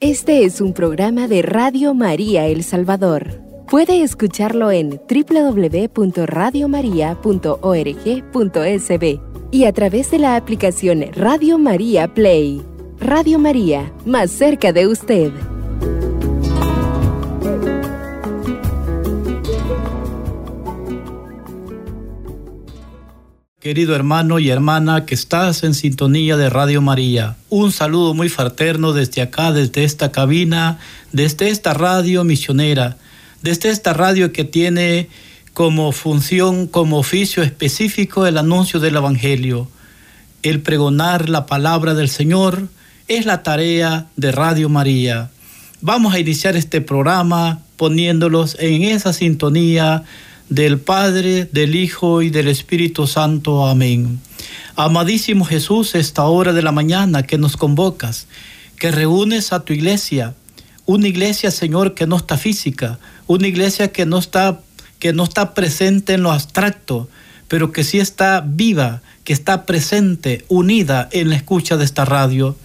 Este es un programa de Radio María El Salvador. Puede escucharlo en www.radiomaria.org.sb y a través de la aplicación Radio María Play. Radio María, más cerca de usted. Querido hermano y hermana que estás en sintonía de Radio María, un saludo muy fraterno desde acá, desde esta cabina, desde esta radio misionera, desde esta radio que tiene como función, como oficio específico el anuncio del Evangelio. El pregonar la palabra del Señor es la tarea de Radio María. Vamos a iniciar este programa poniéndolos en esa sintonía del Padre, del Hijo y del Espíritu Santo. Amén. Amadísimo Jesús, esta hora de la mañana que nos convocas, que reúnes a tu iglesia, una iglesia, Señor, que no está física, una iglesia que no está, que no está presente en lo abstracto, pero que sí está viva, que está presente, unida en la escucha de esta radio.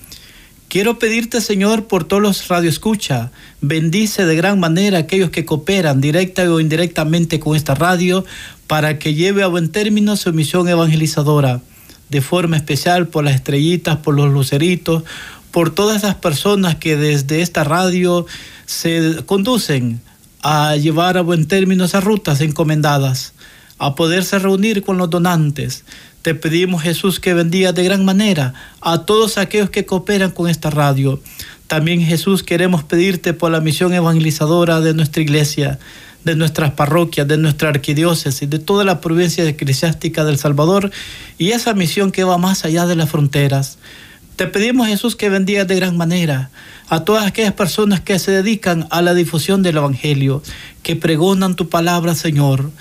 Quiero pedirte, Señor, por todos los radioescucha, bendice de gran manera a aquellos que cooperan directa o indirectamente con esta radio para que lleve a buen término su misión evangelizadora, de forma especial por las estrellitas, por los luceritos, por todas esas personas que desde esta radio se conducen a llevar a buen término esas rutas encomendadas, a poderse reunir con los donantes, te pedimos, Jesús, que bendiga de gran manera a todos aquellos que cooperan con esta radio. También, Jesús, queremos pedirte por la misión evangelizadora de nuestra iglesia, de nuestras parroquias, de nuestra arquidiócesis, de toda la provincia eclesiástica del Salvador y esa misión que va más allá de las fronteras. Te pedimos, Jesús, que bendiga de gran manera a todas aquellas personas que se dedican a la difusión del Evangelio, que pregonan tu palabra, Señor.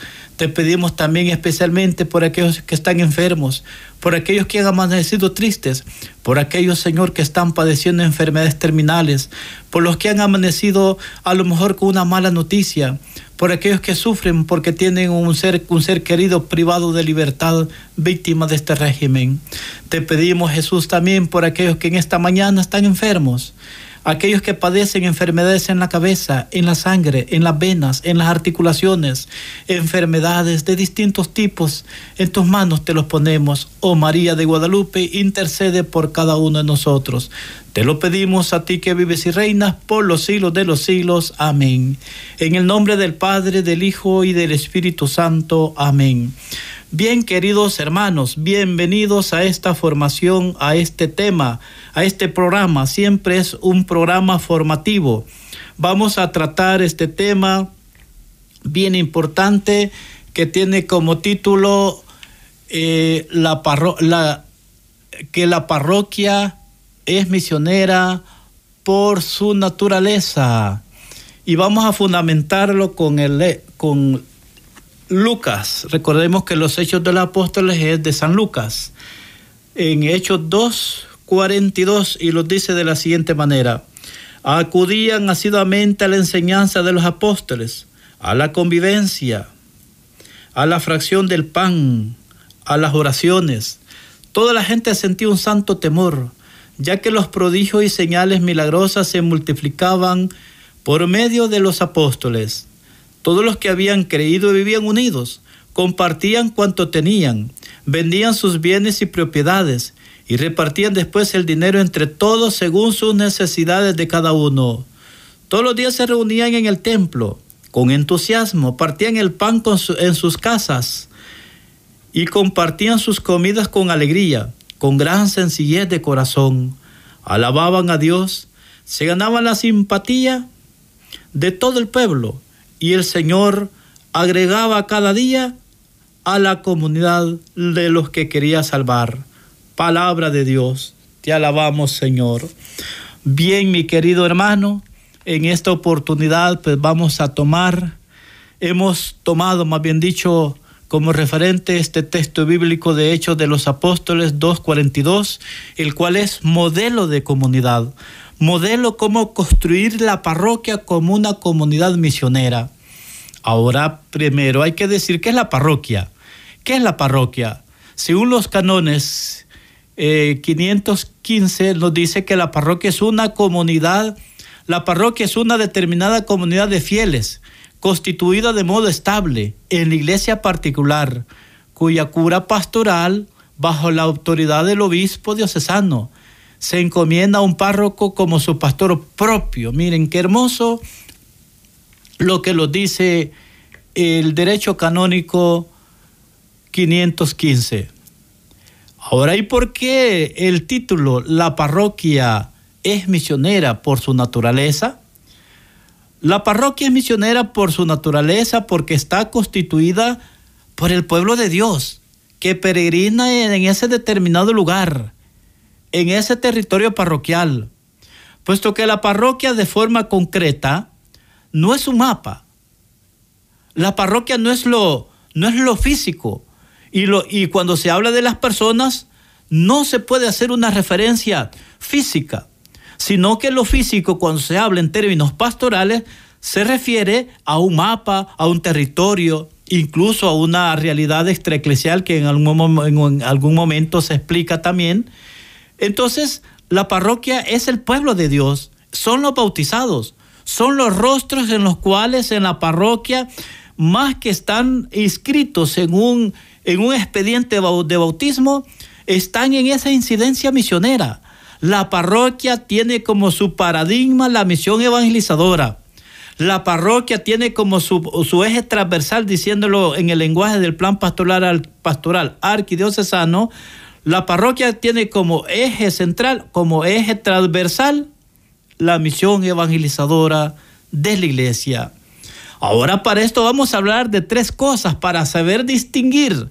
Te pedimos también especialmente por aquellos que están enfermos, por aquellos que han amanecido tristes, por aquellos, Señor, que están padeciendo enfermedades terminales, por los que han amanecido a lo mejor con una mala noticia, por aquellos que sufren porque tienen un ser, un ser querido privado de libertad, víctima de este régimen. Te pedimos, Jesús, también por aquellos que en esta mañana están enfermos aquellos que padecen enfermedades en la cabeza, en la sangre, en las venas, en las articulaciones, enfermedades de distintos tipos, en tus manos te los ponemos. Oh María de Guadalupe, intercede por cada uno de nosotros. Te lo pedimos a ti que vives y reinas por los siglos de los siglos. Amén. En el nombre del Padre, del Hijo y del Espíritu Santo. Amén. Bien, queridos hermanos, bienvenidos a esta formación, a este tema, a este programa. Siempre es un programa formativo. Vamos a tratar este tema bien importante que tiene como título eh, la, que la parroquia es misionera por su naturaleza. Y vamos a fundamentarlo con, el, con Lucas. Recordemos que los Hechos de los Apóstoles es de San Lucas. En Hechos 2, 42 y los dice de la siguiente manera. Acudían asiduamente a la enseñanza de los apóstoles, a la convivencia, a la fracción del pan, a las oraciones. Toda la gente sentía un santo temor, ya que los prodigios y señales milagrosas se multiplicaban por medio de los apóstoles. Todos los que habían creído vivían unidos, compartían cuanto tenían, vendían sus bienes y propiedades y repartían después el dinero entre todos según sus necesidades de cada uno. Todos los días se reunían en el templo con entusiasmo, partían el pan en sus casas y compartían sus comidas con alegría, con gran sencillez de corazón. Alababan a Dios, se ganaban la simpatía de todo el pueblo y el Señor agregaba cada día a la comunidad de los que quería salvar. Palabra de Dios, te alabamos Señor. Bien, mi querido hermano, en esta oportunidad pues vamos a tomar, hemos tomado, más bien dicho, como referente este texto bíblico de Hechos de los Apóstoles 2.42, el cual es modelo de comunidad modelo cómo construir la parroquia como una comunidad misionera. Ahora, primero hay que decir qué es la parroquia. ¿Qué es la parroquia? Según los canones 515 eh, nos dice que la parroquia es una comunidad La parroquia es una determinada comunidad de fieles, constituida de modo estable en la iglesia particular, cuya cura pastoral, bajo la autoridad del obispo diocesano, se encomienda a un párroco como su pastor propio. Miren qué hermoso lo que lo dice el derecho canónico 515. Ahora, ¿y por qué el título La parroquia es misionera por su naturaleza? La parroquia es misionera por su naturaleza porque está constituida por el pueblo de Dios que peregrina en ese determinado lugar, en ese territorio parroquial, puesto que la parroquia de forma concreta no es un mapa. La parroquia no es lo, no es lo físico. Y, lo, y cuando se habla de las personas, no se puede hacer una referencia física, sino que lo físico, cuando se habla en términos pastorales, se refiere a un mapa, a un territorio, incluso a una realidad extraeclesial que en algún, en algún momento se explica también. Entonces, la parroquia es el pueblo de Dios, son los bautizados, son los rostros en los cuales en la parroquia, más que están inscritos en un, en un expediente de bautismo, están en esa incidencia misionera. La parroquia tiene como su paradigma la misión evangelizadora. La parroquia tiene como su, eje transversal, diciéndolo en el lenguaje del plan pastoral, pastoral arquidiocesano, la parroquia tiene como eje central, como eje transversal, la misión evangelizadora de la iglesia. Ahora para esto vamos a hablar de tres cosas para saber distinguir,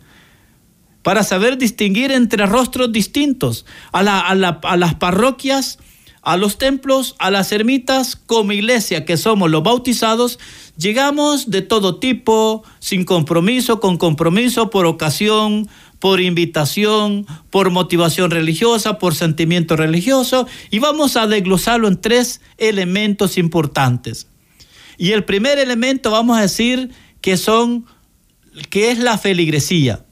para saber distinguir entre rostros distintos a, a las parroquias, a los templos, a las ermitas, como iglesia que somos los bautizados, llegamos de todo tipo, sin compromiso, con compromiso, por ocasión, por invitación, por motivación religiosa, por sentimiento religioso, y vamos a desglosarlo en tres elementos importantes. Y el primer elemento vamos a decir que son que es la feligresía.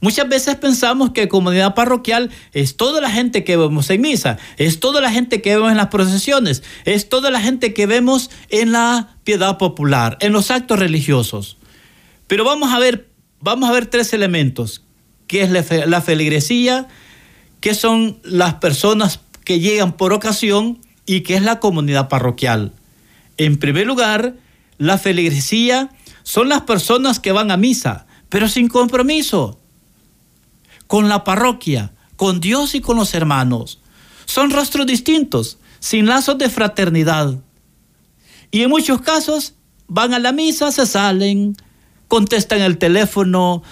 Muchas veces pensamos que comunidad parroquial es toda la gente que vemos en misa, es toda la gente que vemos en las procesiones, es toda la gente que vemos en la piedad popular, en los actos religiosos. Pero vamos a ver vamos a ver tres elementos, que es la, feligresía, que son las personas que llegan por ocasión y que es la comunidad parroquial. En primer lugar, la feligresía son las personas que van a misa, pero sin compromiso, con la parroquia, con Dios y con los hermanos. Son rostros distintos, sin lazos de fraternidad. Y en muchos casos van a la misa, se salen, contestan el teléfono.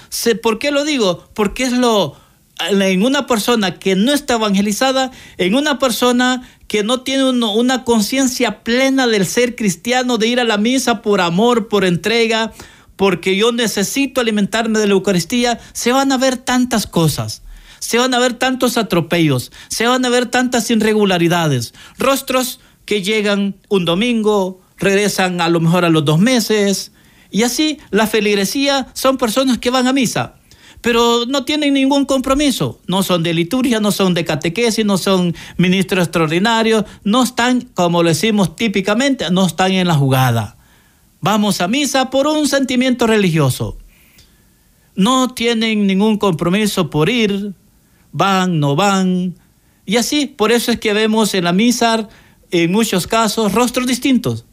¿Por qué lo digo? Porque es lo en una persona que no está evangelizada, en una persona que no tiene una conciencia plena del ser cristiano, de ir a la misa por amor, por entrega, porque yo necesito alimentarme de la Eucaristía, se van a ver tantas cosas. Se van a ver tantos atropellos, se van a ver tantas irregularidades, rostros que llegan un domingo, regresan a lo mejor a los dos meses, y así la feligresía son personas que van a misa, pero no tienen ningún compromiso. No son de liturgia, no son de catequesis, no son ministros extraordinarios, no están, como lo decimos típicamente, no están en la jugada. Vamos a misa por un sentimiento religioso. No tienen ningún compromiso por ir, van, no van. Y así, por eso es que vemos en la misa, en muchos casos, rostros distintos.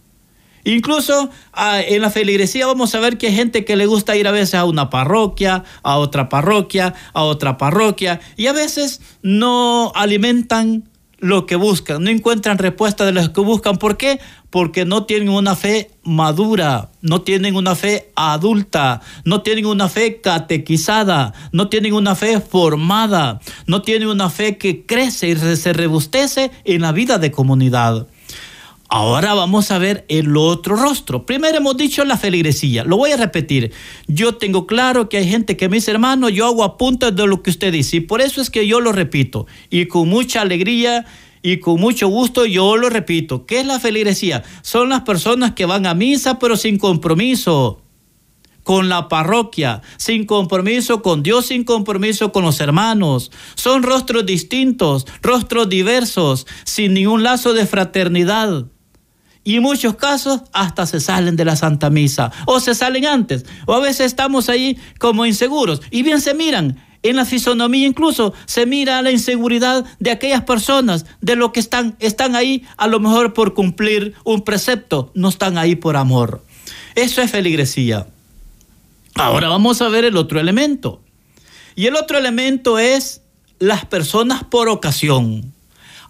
Incluso ah, en la feligresía vamos a ver que hay gente que le gusta ir a veces a una parroquia, a otra parroquia, a otra parroquia, y a veces no alimentan lo que buscan, no encuentran respuesta de lo que buscan. ¿Por qué? Porque no tienen una fe madura, no tienen una fe adulta, no tienen una fe catequizada, no tienen una fe formada, no tienen una fe que crece y se rebustece en la vida de comunidad. Ahora vamos a ver el otro rostro. Primero hemos dicho la feligresía. Lo voy a repetir. Yo tengo claro que hay gente que me dice, hermano, yo hago apuntes de lo que usted dice. Y por eso es que yo lo repito. Y con mucha alegría y con mucho gusto yo lo repito. ¿Qué es la feligresía? Son las personas que van a misa pero sin compromiso. con la parroquia, sin compromiso con Dios, sin compromiso con los hermanos. Son rostros distintos, rostros diversos, sin ningún lazo de fraternidad. Y en muchos casos hasta se salen de la Santa Misa o se salen antes. O a veces estamos ahí como inseguros y bien se miran. En la fisonomía incluso se mira la inseguridad de aquellas personas, de lo que están, están ahí a lo mejor por cumplir un precepto, no están ahí por amor. Eso es feligresía. Ahora vamos a ver el otro elemento. Y el otro elemento es las personas por ocasión.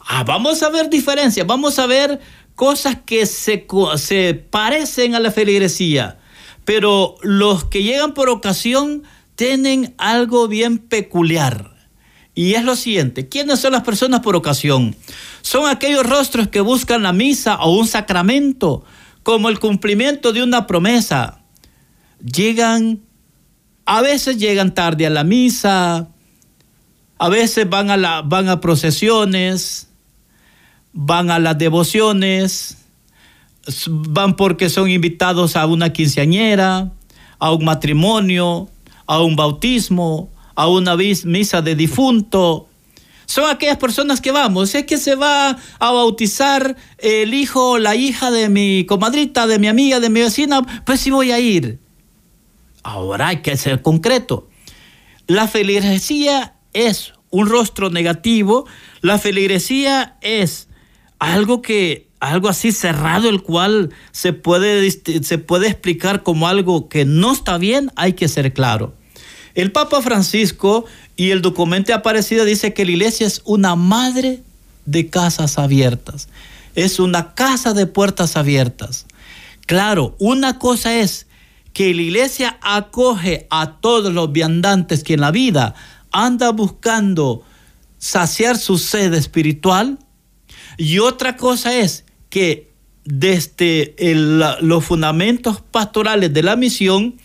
Ah, vamos a ver diferencias, vamos a ver cosas que se, se parecen a la feligresía, pero los que llegan por ocasión tienen algo bien peculiar. Y es lo siguiente, ¿quiénes son las personas por ocasión? Son aquellos rostros que buscan la misa o un sacramento como el cumplimiento de una promesa. Llegan, a veces llegan tarde a la misa, a veces van a, la, van a procesiones, van a las devociones, van porque son invitados a una quinceañera, a un matrimonio, a un bautismo, a una misa de difunto. Son aquellas personas que vamos, es que se va a bautizar el hijo o la hija de mi comadrita, de mi amiga, de mi vecina, pues sí voy a ir. Ahora hay que ser concreto. La feligresía es un rostro negativo, la feligresía es algo que algo así cerrado el cual se puede, se puede explicar como algo que no está bien, hay que ser claro. El Papa Francisco y el documento aparecido dice que la iglesia es una madre de casas abiertas, es una casa de puertas abiertas. Claro, una cosa es que la iglesia acoge a todos los viandantes que en la vida anda buscando saciar su sed espiritual, y otra cosa es que desde los fundamentos pastorales de la misión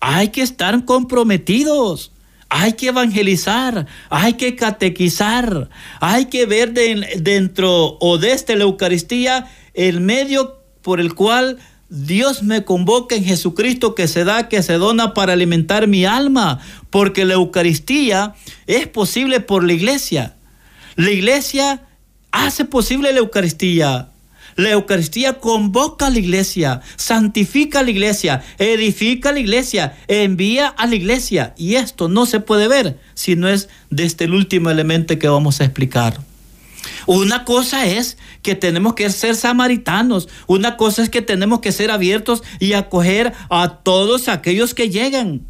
hay que estar comprometidos. Hay que evangelizar, hay que catequizar, hay que ver dentro o desde la Eucaristía el medio por el cual Dios me convoca en Jesucristo que se da, que se dona para alimentar mi alma, porque la Eucaristía es posible por la iglesia. La iglesia hace posible la Eucaristía. La Eucaristía convoca a la iglesia, santifica a la iglesia, edifica a la iglesia, envía a la iglesia. Y esto no se puede ver si no es desde el último elemento que vamos a explicar. Una cosa es que tenemos que ser samaritanos, una cosa es que tenemos que ser abiertos y acoger a todos aquellos que llegan.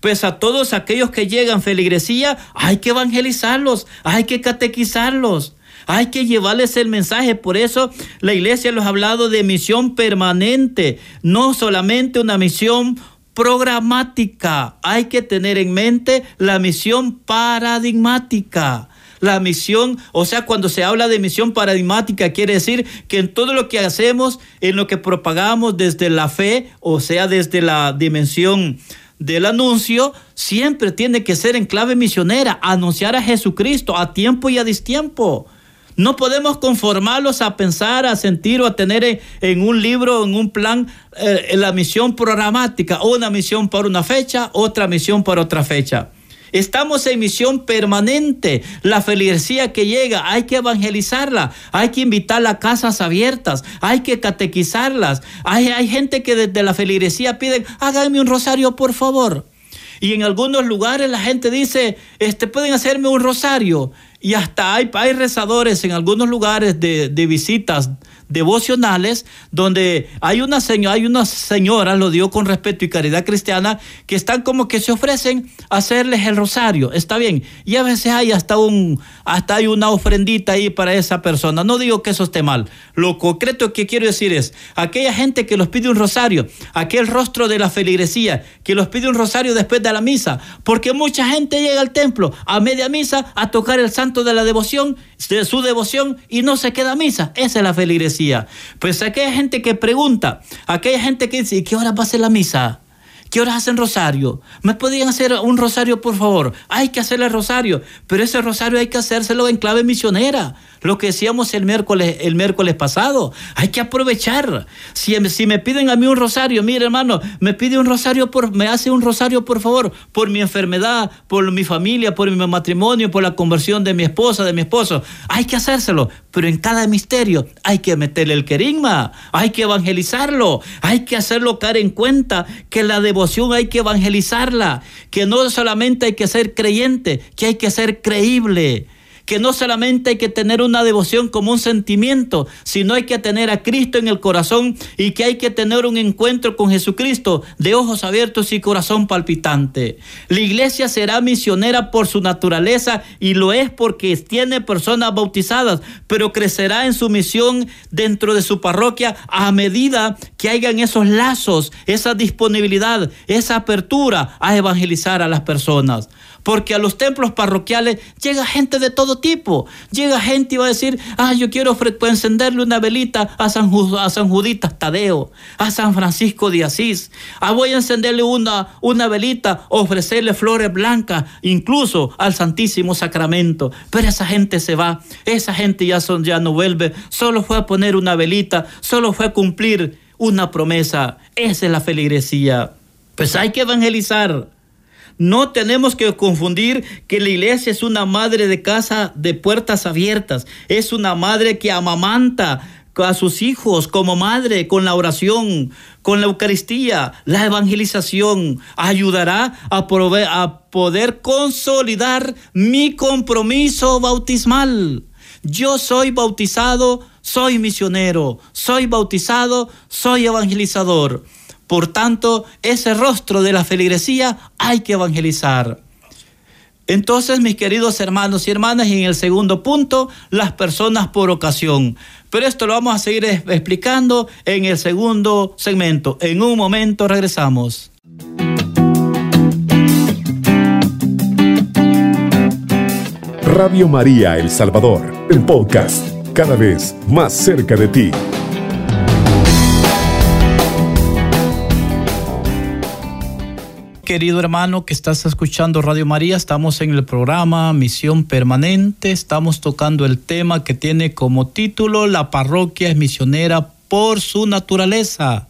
Pues a todos aquellos que llegan feligresía hay que evangelizarlos, hay que catequizarlos. Hay que llevarles el mensaje. Por eso la iglesia los ha hablado de misión permanente, no solamente una misión programática. Hay que tener en mente la misión paradigmática. La misión, o sea, cuando se habla de misión paradigmática, quiere decir que en todo lo que hacemos, en lo que propagamos desde la fe, o sea, desde la dimensión del anuncio, siempre tiene que ser en clave misionera, anunciar a Jesucristo a tiempo y a distiempo. No podemos conformarlos a pensar, a sentir o a tener en, un libro, en un plan, eh, la misión programática, una misión por una fecha, otra misión por otra fecha. Estamos en misión permanente. La feligresía que llega, hay que evangelizarla, hay que invitarla a casas abiertas, hay que catequizarlas. Hay, hay gente que desde la feligresía piden, háganme un rosario, por favor. Y en algunos lugares la gente dice, este, pueden hacerme un rosario. Y hasta hay, hay rezadores en algunos lugares de, de visitas devocionales donde hay una señora, hay unas señoras, lo digo con respeto y caridad cristiana, que están como que se ofrecen a hacerles el rosario, está bien, y a veces hay hasta un, hasta hay una ofrendita ahí para esa persona. No digo que eso esté mal. Lo concreto que quiero decir es, aquella gente que los pide un rosario, aquel rostro de la feligresía, que los pide un rosario después de la misa, porque mucha gente llega al templo a media misa a tocar el santo de la devoción, de su devoción, y no se queda a misa. Esa es la feligresía. Pues aquella gente que pregunta, aquella gente que dice, ¿y qué hora va a ser la misa? ¿Qué horas hacen rosario? ¿Me podían hacer un rosario, por favor? Hay que hacer el rosario, pero ese rosario hay que hacérselo en clave misionera. Lo que decíamos el miércoles, el miércoles pasado. Hay que aprovechar. Si, si me piden a mí un rosario, mire hermano, me pide un rosario, por, me hace un rosario, por favor, por mi enfermedad, por mi familia, por mi matrimonio, por la conversión de mi esposa, de mi esposo. Hay que hacérselo, pero en cada misterio hay que meterle el querigma, hay que evangelizarlo, hay que hacerlo caer en cuenta que la devoción hay que evangelizarla, que no solamente hay que ser creyente, que hay que ser creíble que no solamente hay que tener una devoción como un sentimiento, sino hay que tener a Cristo en el corazón y que hay que tener un encuentro con Jesucristo de ojos abiertos y corazón palpitante. La iglesia será misionera por su naturaleza y lo es porque tiene personas bautizadas, pero crecerá en su misión dentro de su parroquia a medida que hayan esos lazos, esa disponibilidad, esa apertura a evangelizar a las personas porque a los templos parroquiales llega gente de todo tipo. Llega gente y va a decir, ah, yo quiero encenderle una velita a San, a San Juditas Tadeo, a San Francisco de Asís. Ah, voy a encenderle una, una velita, ofrecerle flores blancas, incluso al Santísimo Sacramento. Pero esa gente se va, esa gente ya, son, ya no vuelve, solo fue a poner una velita, solo fue a cumplir una promesa. Esa es la feligresía. Pues hay que evangelizar. No tenemos que confundir que la iglesia es una madre de casa de puertas abiertas. Es una madre que amamanta a sus hijos como madre con la oración, con la Eucaristía, la evangelización. Ayudará a, a poder consolidar mi compromiso bautismal. Yo soy bautizado, soy misionero, soy bautizado, soy evangelizador. Por tanto, ese rostro de la feligresía hay que evangelizar. Entonces, mis queridos hermanos y hermanas, y en el segundo punto, las personas por ocasión. Pero esto lo vamos a seguir explicando en el segundo segmento. En un momento regresamos. Radio María El Salvador, el podcast, cada vez más cerca de ti. Querido hermano que estás escuchando Radio María, estamos en el programa Misión Permanente, estamos tocando el tema que tiene como título La parroquia es misionera por su naturaleza.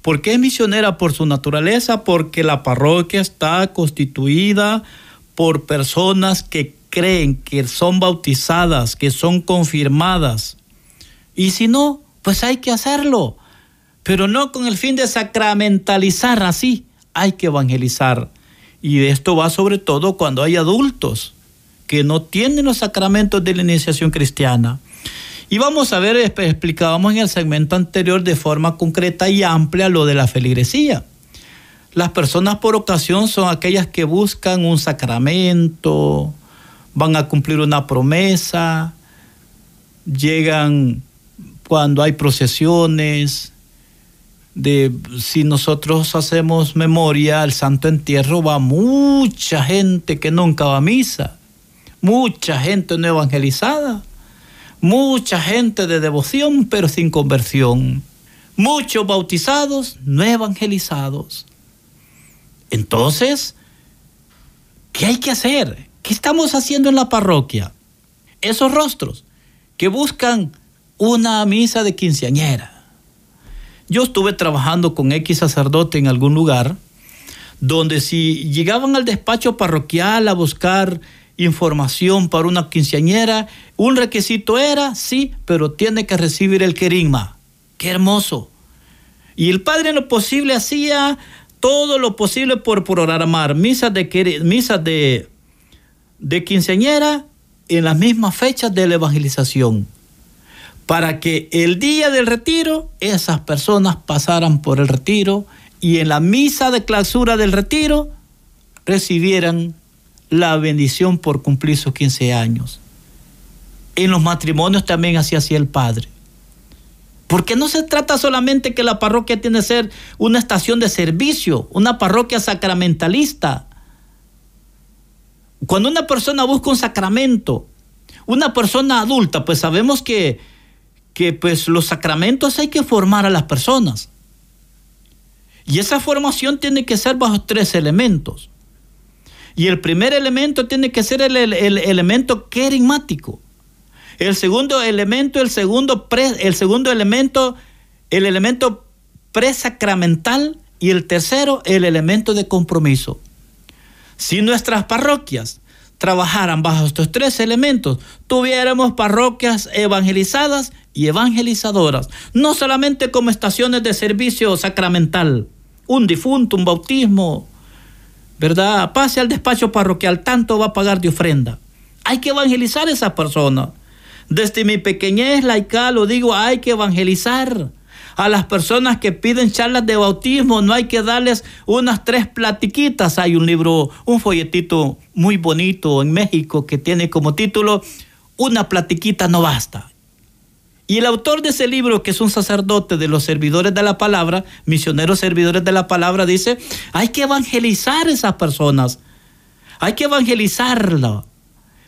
¿Por qué es misionera por su naturaleza? Porque la parroquia está constituida por personas que creen que son bautizadas, que son confirmadas. Y si no, pues hay que hacerlo, pero no con el fin de sacramentalizar así hay que evangelizar. Y esto va sobre todo cuando hay adultos que no tienen los sacramentos de la iniciación cristiana. Y vamos a ver, explicábamos en el segmento anterior de forma concreta y amplia lo de la feligresía. Las personas por ocasión son aquellas que buscan un sacramento, van a cumplir una promesa, llegan cuando hay procesiones, de si nosotros hacemos memoria al santo entierro va mucha gente que nunca va a misa, mucha gente no evangelizada, mucha gente de devoción pero sin conversión, muchos bautizados no evangelizados. Entonces, ¿qué hay que hacer? ¿Qué estamos haciendo en la parroquia? Esos rostros que buscan una misa de quinceañera yo estuve trabajando con X sacerdote en algún lugar donde si llegaban al despacho parroquial a buscar información para una quinceañera, un requisito era, sí, pero tiene que recibir el querigma. Qué hermoso. Y el padre en lo posible hacía todo lo posible por programar misas de, misas de, de quinceañera en las mismas fechas de la evangelización para que el día del retiro esas personas pasaran por el retiro y en la misa de clausura del retiro recibieran la bendición por cumplir sus 15 años. En los matrimonios también así hacía el Padre. Porque no se trata solamente que la parroquia tiene que ser una estación de servicio, una parroquia sacramentalista. Cuando una persona busca un sacramento, una persona adulta, pues sabemos que que pues los sacramentos hay que formar a las personas. Y esa formación tiene que ser bajo tres elementos. Y el primer elemento tiene que ser el, elemento querigmático. El segundo elemento, el segundo, el segundo elemento, el elemento presacramental y el tercero, el elemento de compromiso. Si nuestras parroquias trabajaran bajo estos tres elementos, tuviéramos parroquias evangelizadas y evangelizadoras, no solamente como estaciones de servicio sacramental, un difunto, un bautismo, ¿verdad? Pase al despacho parroquial, tanto va a pagar de ofrenda. Hay que evangelizar a esa persona. Desde mi pequeñez laical lo digo, hay que evangelizar. A las personas que piden charlas de bautismo no hay que darles unas tres platiquitas. Hay un libro, un folletito muy bonito en México que tiene como título Una platiquita no basta. Y el autor de ese libro, que es un sacerdote de los servidores de la palabra, misioneros servidores de la palabra, dice, hay que evangelizar a esas personas. Hay que evangelizarla.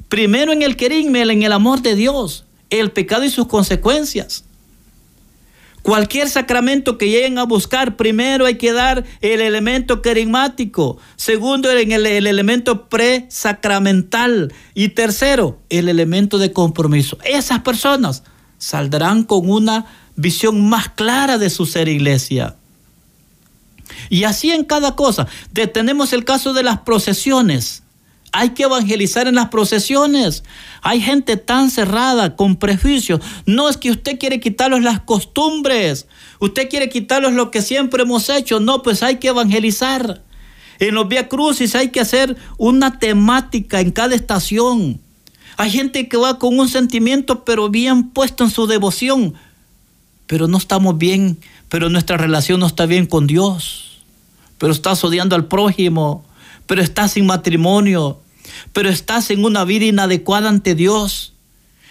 Primero en el querímel, en el amor de Dios, el pecado y sus consecuencias. Cualquier sacramento que lleguen a buscar, primero hay que dar el elemento querigmático, segundo el, el, el elemento presacramental y tercero el elemento de compromiso. Esas personas saldrán con una visión más clara de su ser iglesia. Y así en cada cosa. Tenemos el caso de las procesiones. Hay que evangelizar en las procesiones. Hay gente tan cerrada, con prejuicios. No es que usted quiere quitarlos las costumbres. Usted quiere quitarlos lo que siempre hemos hecho. No, pues hay que evangelizar. En los Vía Crucis hay que hacer una temática en cada estación. Hay gente que va con un sentimiento pero bien puesto en su devoción, pero no estamos bien, pero nuestra relación no está bien con Dios, pero estás odiando al prójimo, pero estás sin matrimonio, pero estás en una vida inadecuada ante Dios,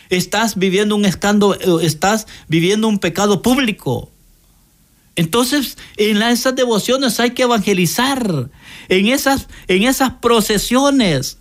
estás viviendo un escándalo, eh, estás viviendo un pecado público. Entonces, en esas devociones hay que evangelizar, en esas, en esas procesiones.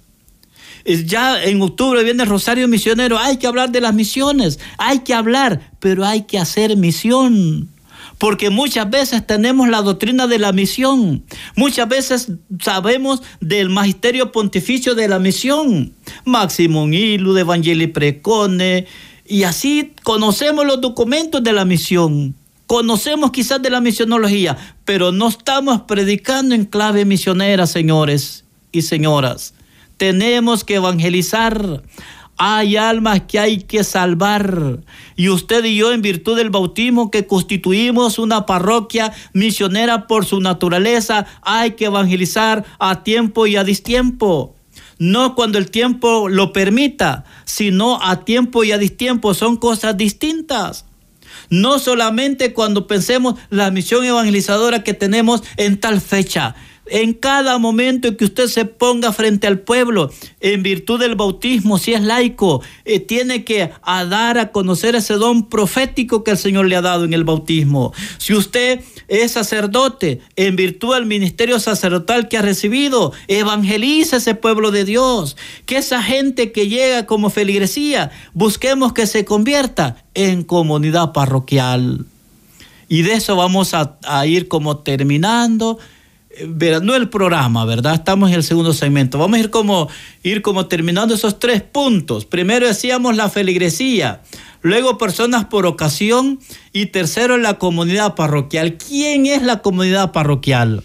Ya en octubre viene el Rosario Misionero, hay que hablar de las misiones, hay que hablar, pero hay que hacer misión. Porque muchas veces tenemos la doctrina de la misión. Muchas veces sabemos del magisterio pontificio de la misión. Máximo Ilu, Evangelii Precone. Y así conocemos los documentos de la misión. Conocemos quizás de la misionología, pero no estamos predicando en clave misionera, señores y señoras. Tenemos que evangelizar. Hay almas que hay que salvar. Y usted y yo, en virtud del bautismo que constituimos una parroquia misionera por su naturaleza, hay que evangelizar a tiempo y a distiempo. No cuando el tiempo lo permita, sino a tiempo y a distiempo. Son cosas distintas. No solamente cuando pensemos la misión evangelizadora que tenemos en tal fecha en cada momento en que usted se ponga frente al pueblo, en virtud del bautismo, si es laico, eh, tiene que dar a conocer ese don profético que el Señor le ha dado en el bautismo. Si usted es sacerdote, en virtud del ministerio sacerdotal que ha recibido, evangeliza ese pueblo de Dios. Que esa gente que llega como feligresía, busquemos que se convierta en comunidad parroquial. Y de eso vamos a, a ir como terminando no el programa, ¿verdad? Estamos en el segundo segmento. Vamos a ir como, ir como terminando esos tres puntos. Primero decíamos la feligresía, luego personas por ocasión y tercero la comunidad parroquial. ¿Quién es la comunidad parroquial?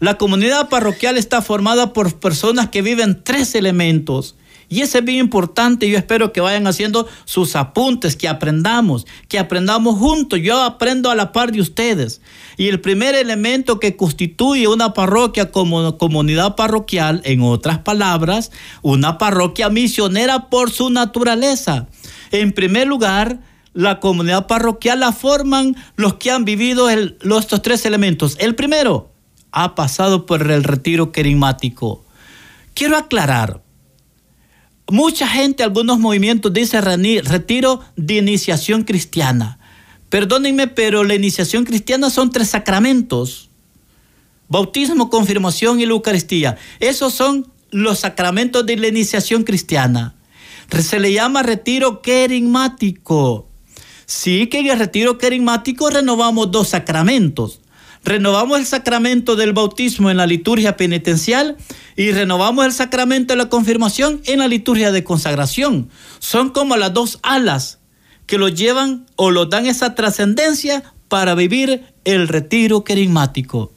La comunidad parroquial está formada por personas que viven tres elementos y ese es bien importante. Yo espero que vayan haciendo sus apuntes, que aprendamos, que aprendamos juntos. Yo aprendo a la par de ustedes. Y el primer elemento que constituye una parroquia como comunidad parroquial, en otras palabras, una parroquia misionera por su naturaleza. En primer lugar, la comunidad parroquial la forman los que han vivido los, estos tres elementos. El primero ha pasado por el retiro querigmático. Quiero aclarar, Mucha gente, algunos movimientos dice retiro de iniciación cristiana. Perdónenme, pero la iniciación cristiana son tres sacramentos. Bautismo, confirmación y la Eucaristía. Esos son los sacramentos de la iniciación cristiana. Se le llama retiro querigmático. Sí que en el retiro querigmático renovamos dos sacramentos. Renovamos el sacramento del bautismo en la liturgia penitencial y renovamos el sacramento de la confirmación en la liturgia de consagración. Son como las dos alas que lo llevan o lo dan esa trascendencia para vivir el retiro querigmático.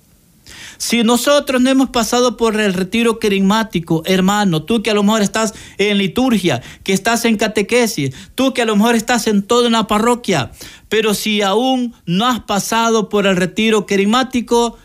Si nosotros no hemos pasado por el retiro querigmático, hermano, tú que a lo mejor estás en liturgia, que estás en catequesis, tú que a lo mejor estás en toda una parroquia, pero si aún no has pasado por el retiro querigmático,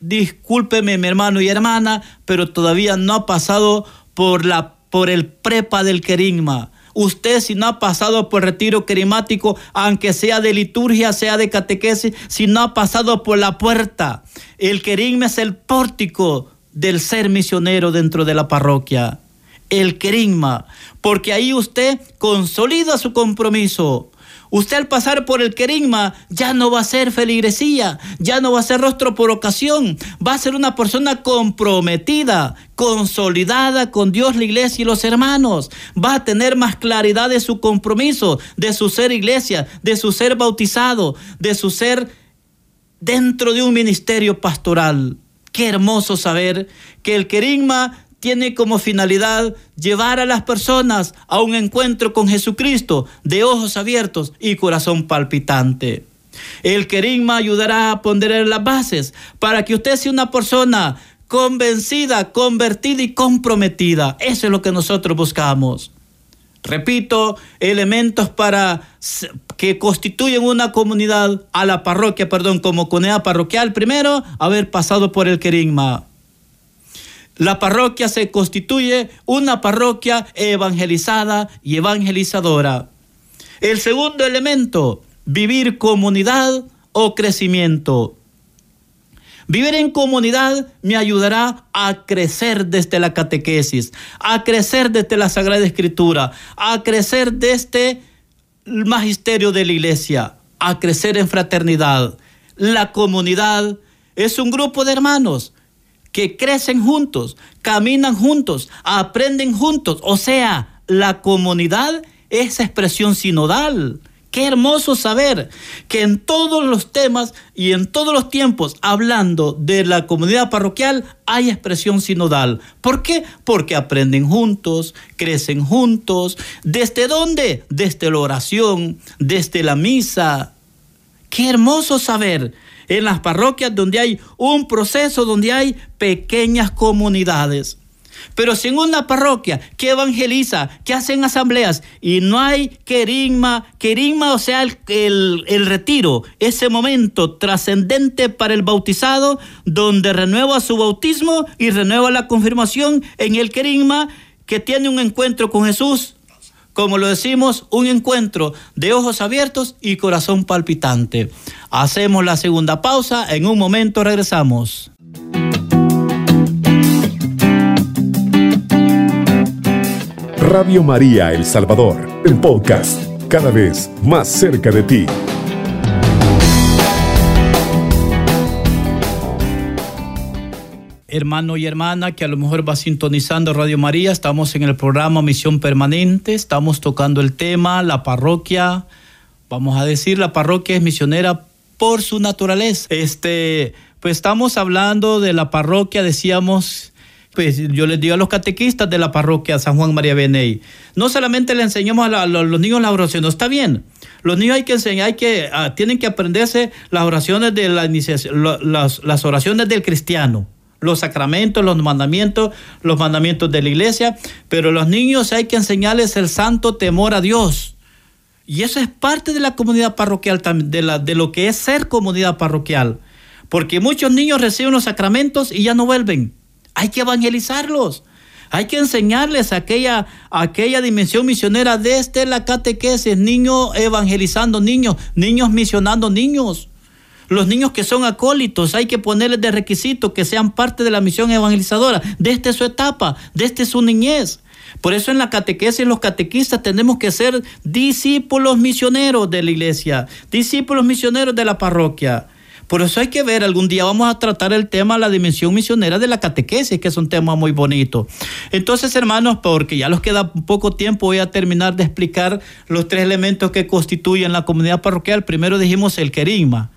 discúlpeme mi hermano y hermana, pero todavía no ha pasado por, la, por el prepa del querigma Usted si no ha pasado por retiro querimático, aunque sea de liturgia, sea de catequesis, si no ha pasado por la puerta, el querigma es el pórtico del ser misionero dentro de la parroquia. El querigma, porque ahí usted consolida su compromiso Usted al pasar por el querigma ya no va a ser feligresía, ya no va a ser rostro por ocasión, va a ser una persona comprometida, consolidada con Dios, la iglesia y los hermanos. Va a tener más claridad de su compromiso, de su ser iglesia, de su ser bautizado, de su ser dentro de un ministerio pastoral. Qué hermoso saber que el querigma tiene como finalidad llevar a las personas a un encuentro con Jesucristo de ojos abiertos y corazón palpitante. El querigma ayudará a poner las bases para que usted sea una persona convencida, convertida y comprometida. Eso es lo que nosotros buscamos. Repito, elementos para que constituyen una comunidad a la parroquia, perdón, como comunidad parroquial. Primero, haber pasado por el querigma la parroquia se constituye una parroquia evangelizada y evangelizadora. El segundo elemento, vivir comunidad o crecimiento. Vivir en comunidad me ayudará a crecer desde la catequesis, a crecer desde la Sagrada Escritura, a crecer desde el magisterio de la iglesia, a crecer en fraternidad. La comunidad es un grupo de hermanos que crecen juntos, caminan juntos, aprenden juntos. O sea, la comunidad es expresión sinodal. Qué hermoso saber que en todos los temas y en todos los tiempos, hablando de la comunidad parroquial, hay expresión sinodal. ¿Por qué? Porque aprenden juntos, crecen juntos. ¿Desde dónde? Desde la oración, desde la misa. Qué hermoso saber en las parroquias donde hay un proceso, donde hay pequeñas comunidades. Pero si en una parroquia que evangeliza, que hacen asambleas y no hay querigma, querigma, o sea, el, el retiro, ese momento trascendente para el bautizado, donde renueva su bautismo y renueva la confirmación en el querigma, que tiene un encuentro con Jesús, como lo decimos, un encuentro de ojos abiertos y corazón palpitante. Hacemos la segunda pausa, en un momento regresamos. Radio María El Salvador, el podcast, cada vez más cerca de ti. Hermano y hermana que a lo mejor va sintonizando Radio María, estamos en el programa Misión Permanente, estamos tocando el tema, la parroquia, vamos a decir, la parroquia es misionera por su naturaleza. Este, pues estamos hablando de la parroquia, decíamos, pues yo les digo a los catequistas de la parroquia San Juan María Beney, no solamente le enseñamos a, los niños la oración, no está bien. Los niños hay que enseñar, hay que, ah, tienen que aprenderse las oraciones de la las, las oraciones del cristiano los sacramentos, los mandamientos, los mandamientos de la iglesia, pero los niños hay que enseñarles el santo temor a Dios. Y eso es parte de la comunidad parroquial, de, la, de lo que es ser comunidad parroquial. Porque muchos niños reciben los sacramentos y ya no vuelven. Hay que evangelizarlos. Hay que enseñarles aquella, aquella dimensión misionera desde la catequesis, niños evangelizando niños, niños misionando niños. Los niños que son acólitos hay que ponerles de requisito que sean parte de la misión evangelizadora desde su etapa, desde su niñez. Por eso en la catequesis los catequistas tenemos que ser discípulos misioneros de la iglesia, discípulos misioneros de la parroquia. Por eso hay que ver, algún día vamos a tratar el tema, la dimensión misionera de la catequesis, que es un tema muy bonito. Entonces, hermanos, porque ya nos queda poco tiempo, voy a terminar de explicar los tres elementos que constituyen la comunidad parroquial. Primero dijimos el querigma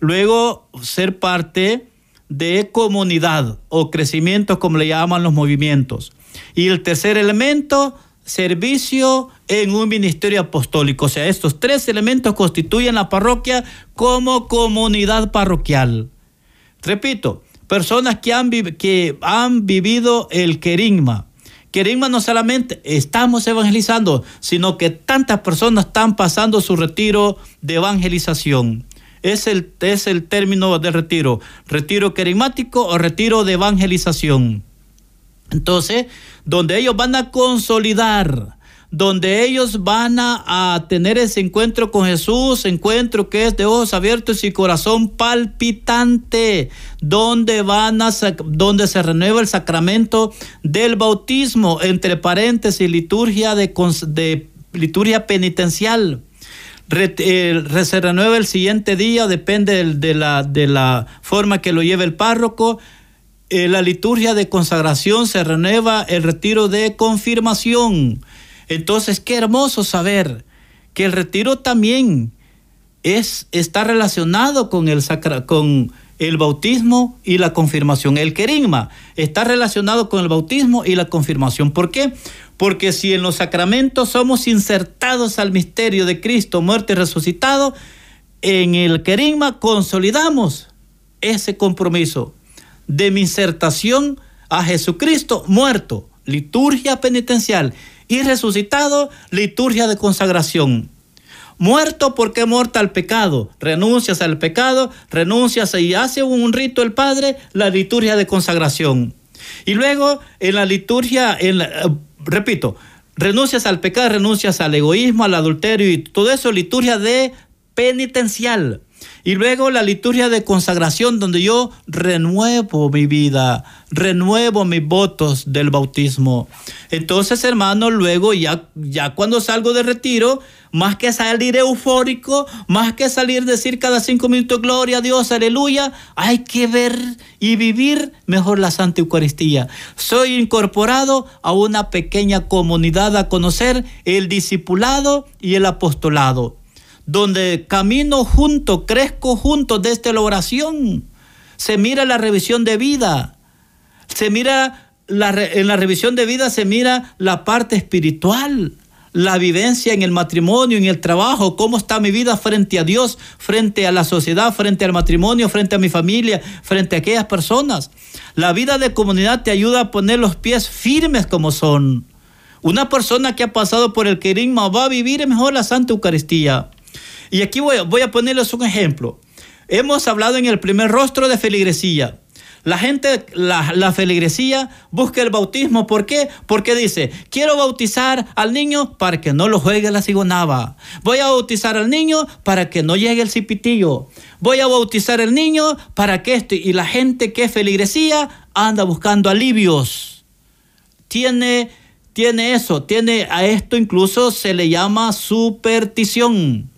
luego ser parte de comunidad o crecimiento, como le llaman los movimientos. Y el tercer elemento, servicio en un ministerio apostólico. O sea, estos tres elementos constituyen la parroquia como comunidad parroquial. Repito, personas que han, vivido el querigma. Querigma no solamente estamos evangelizando, sino que tantas personas están pasando su retiro de evangelización. Es el, es el término de retiro. Retiro querigmático o retiro de evangelización. Entonces, donde ellos van a consolidar, donde ellos van a, tener ese encuentro con Jesús, encuentro que es de ojos abiertos y corazón palpitante, donde van a donde se renueva el sacramento del bautismo, entre paréntesis, liturgia de, de liturgia penitencial. Se renueva el siguiente día, depende de, la, de la forma que lo lleve el párroco. Eh, la liturgia de consagración se renueva el retiro de confirmación. Entonces, qué hermoso saber que el retiro también es, está relacionado con el, sacra, con el bautismo y la confirmación. El querigma está relacionado con el bautismo y la confirmación. ¿Por qué? Porque si en los sacramentos somos insertados al misterio de Cristo, muerto y resucitado, en el querigma consolidamos ese compromiso de mi insertación a Jesucristo muerto, liturgia penitencial, y resucitado, liturgia de consagración. Muerto porque muerta al pecado, renuncias al pecado, renuncias y hace un rito el Padre, la liturgia de consagración. Y luego en la liturgia, en repito, renuncias al pecado, renuncias al egoísmo, al adulterio y todo eso, liturgia de penitencial. Y luego la liturgia de consagración donde yo renuevo mi vida, renuevo mis votos del bautismo. Entonces, hermano, luego ya, ya cuando salgo de retiro, más que salir eufórico, más que salir decir cada cinco minutos, gloria a Dios, aleluya, hay que ver y vivir mejor la Santa Eucaristía. Soy incorporado a una pequeña comunidad a conocer el discipulado y el apostolado donde camino junto, crezco junto desde la oración. Se mira la revisión de vida. Se mira en la revisión de vida se mira la parte espiritual, la vivencia en el matrimonio, en el trabajo, cómo está mi vida frente a Dios, frente a la sociedad, frente al matrimonio, frente a mi familia, frente a aquellas personas. La vida de comunidad te ayuda a poner los pies firmes como son. Una persona que ha pasado por el querigma va a vivir mejor la Santa Eucaristía. Y aquí voy, voy a ponerles un ejemplo. Hemos hablado en el primer rostro de feligresía. La gente, la, feligresía busca el bautismo. ¿Por qué? Porque dice, quiero bautizar al niño para que no lo juegue la cigonaba. Voy a bautizar al niño para que no llegue el cipitillo. Voy a bautizar al niño para que esto. Y la gente que es feligresía anda buscando alivios. Tiene, tiene eso, tiene a esto incluso se le llama superstición.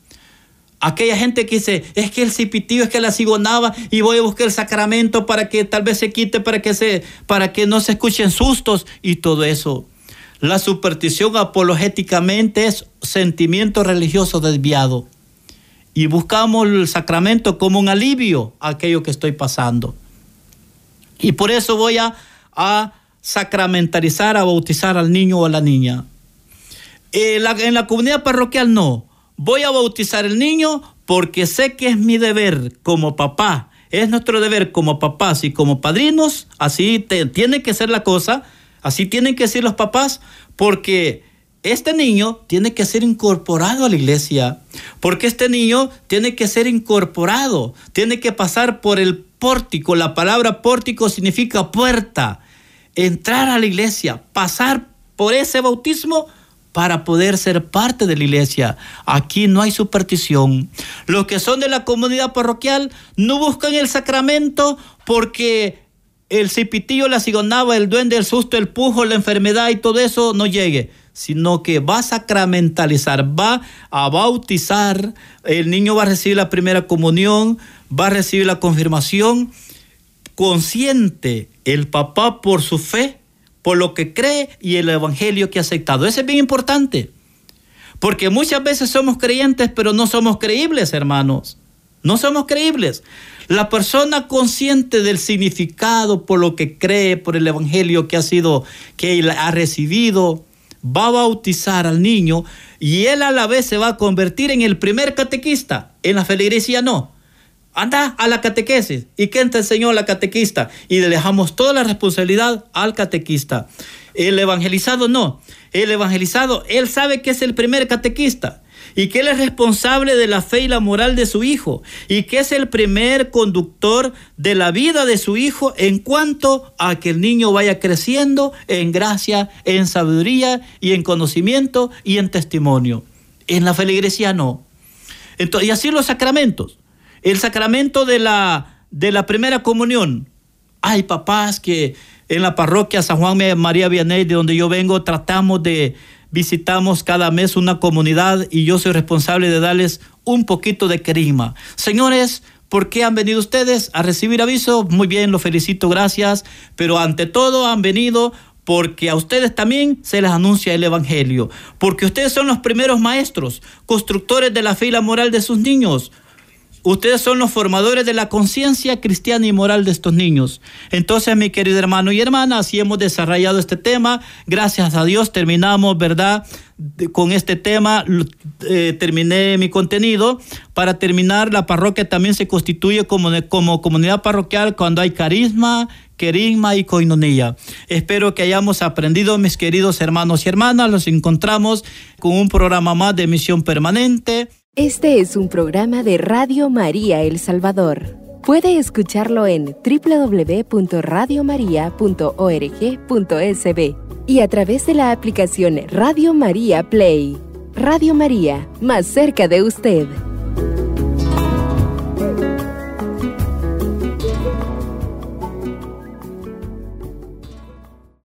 Aquella gente que dice, es que el cipitío, es que la cigonaba y voy a buscar el sacramento para que tal vez se quite, para que, se, para que no se escuchen sustos y todo eso. La superstición apologéticamente es sentimiento religioso desviado. Y buscamos el sacramento como un alivio a aquello que estoy pasando. Y por eso voy a, a sacramentalizar, a bautizar al niño o a la niña. en la comunidad parroquial no voy a bautizar el niño porque sé que es mi deber como papá. Es nuestro deber como papás y como padrinos. Así tiene que ser la cosa. Así tienen que ser los papás porque este niño tiene que ser incorporado a la iglesia. Porque este niño tiene que ser incorporado. Tiene que pasar por el pórtico. La palabra pórtico significa puerta. Entrar a la iglesia, pasar por ese bautismo para poder ser parte de la iglesia. Aquí no hay superstición. Los que son de la comunidad parroquial no buscan el sacramento porque el cipitillo, la cigonaba, el duende, el susto, el pujo, la enfermedad y todo eso no llegue, sino que va a sacramentalizar, va a bautizar, el niño va a recibir la primera comunión, va a recibir la confirmación, consciente el papá por su fe por lo que cree y el evangelio que ha aceptado. Eso es bien importante. Porque muchas veces somos creyentes, pero no somos creíbles, hermanos. No somos creíbles. La persona consciente del significado por lo que cree, por el evangelio que ha sido, que ha recibido, va a bautizar al niño y él a la vez se va a convertir en el primer catequista. En la feligresía no. Anda a la catequesis. ¿Y quién te enseñó la catequista? Y le dejamos toda la responsabilidad al catequista. El evangelizado no. El evangelizado, él sabe que es el primer catequista y que Él es responsable de la fe y la moral de su Hijo y que es el primer conductor de la vida de su Hijo en cuanto a que el niño vaya creciendo en gracia, en sabiduría y en conocimiento y en testimonio. En la feligresía no. Entonces, y así los sacramentos. El sacramento de la, de la primera comunión. Hay papás que en la parroquia San Juan María Vianney, de donde yo vengo, tratamos de visitamos cada mes una comunidad y yo soy responsable de darles un poquito de querigma. Señores, ¿por qué han venido ustedes a recibir aviso? Muy bien, lo felicito, gracias. Pero ante todo han venido porque a ustedes también se les anuncia el Evangelio, porque ustedes son los primeros maestros, constructores de la fe y la moral de sus niños. Ustedes son los formadores de la conciencia cristiana y moral de estos niños. Entonces, mi querido hermano y hermana, así hemos desarrollado este tema. Gracias a Dios terminamos, ¿verdad? con este tema eh, terminé mi contenido. Para terminar, la parroquia también se constituye como, como comunidad parroquial cuando hay carisma, querigma y coinonía. Espero que hayamos aprendido, mis queridos hermanos y hermanas. Los encontramos con un programa más de misión permanente. Este es un programa de Radio María El Salvador. Puede escucharlo en www.radiomaria.org.sb y a través de la aplicación Radio María Play. Radio María, más cerca de usted.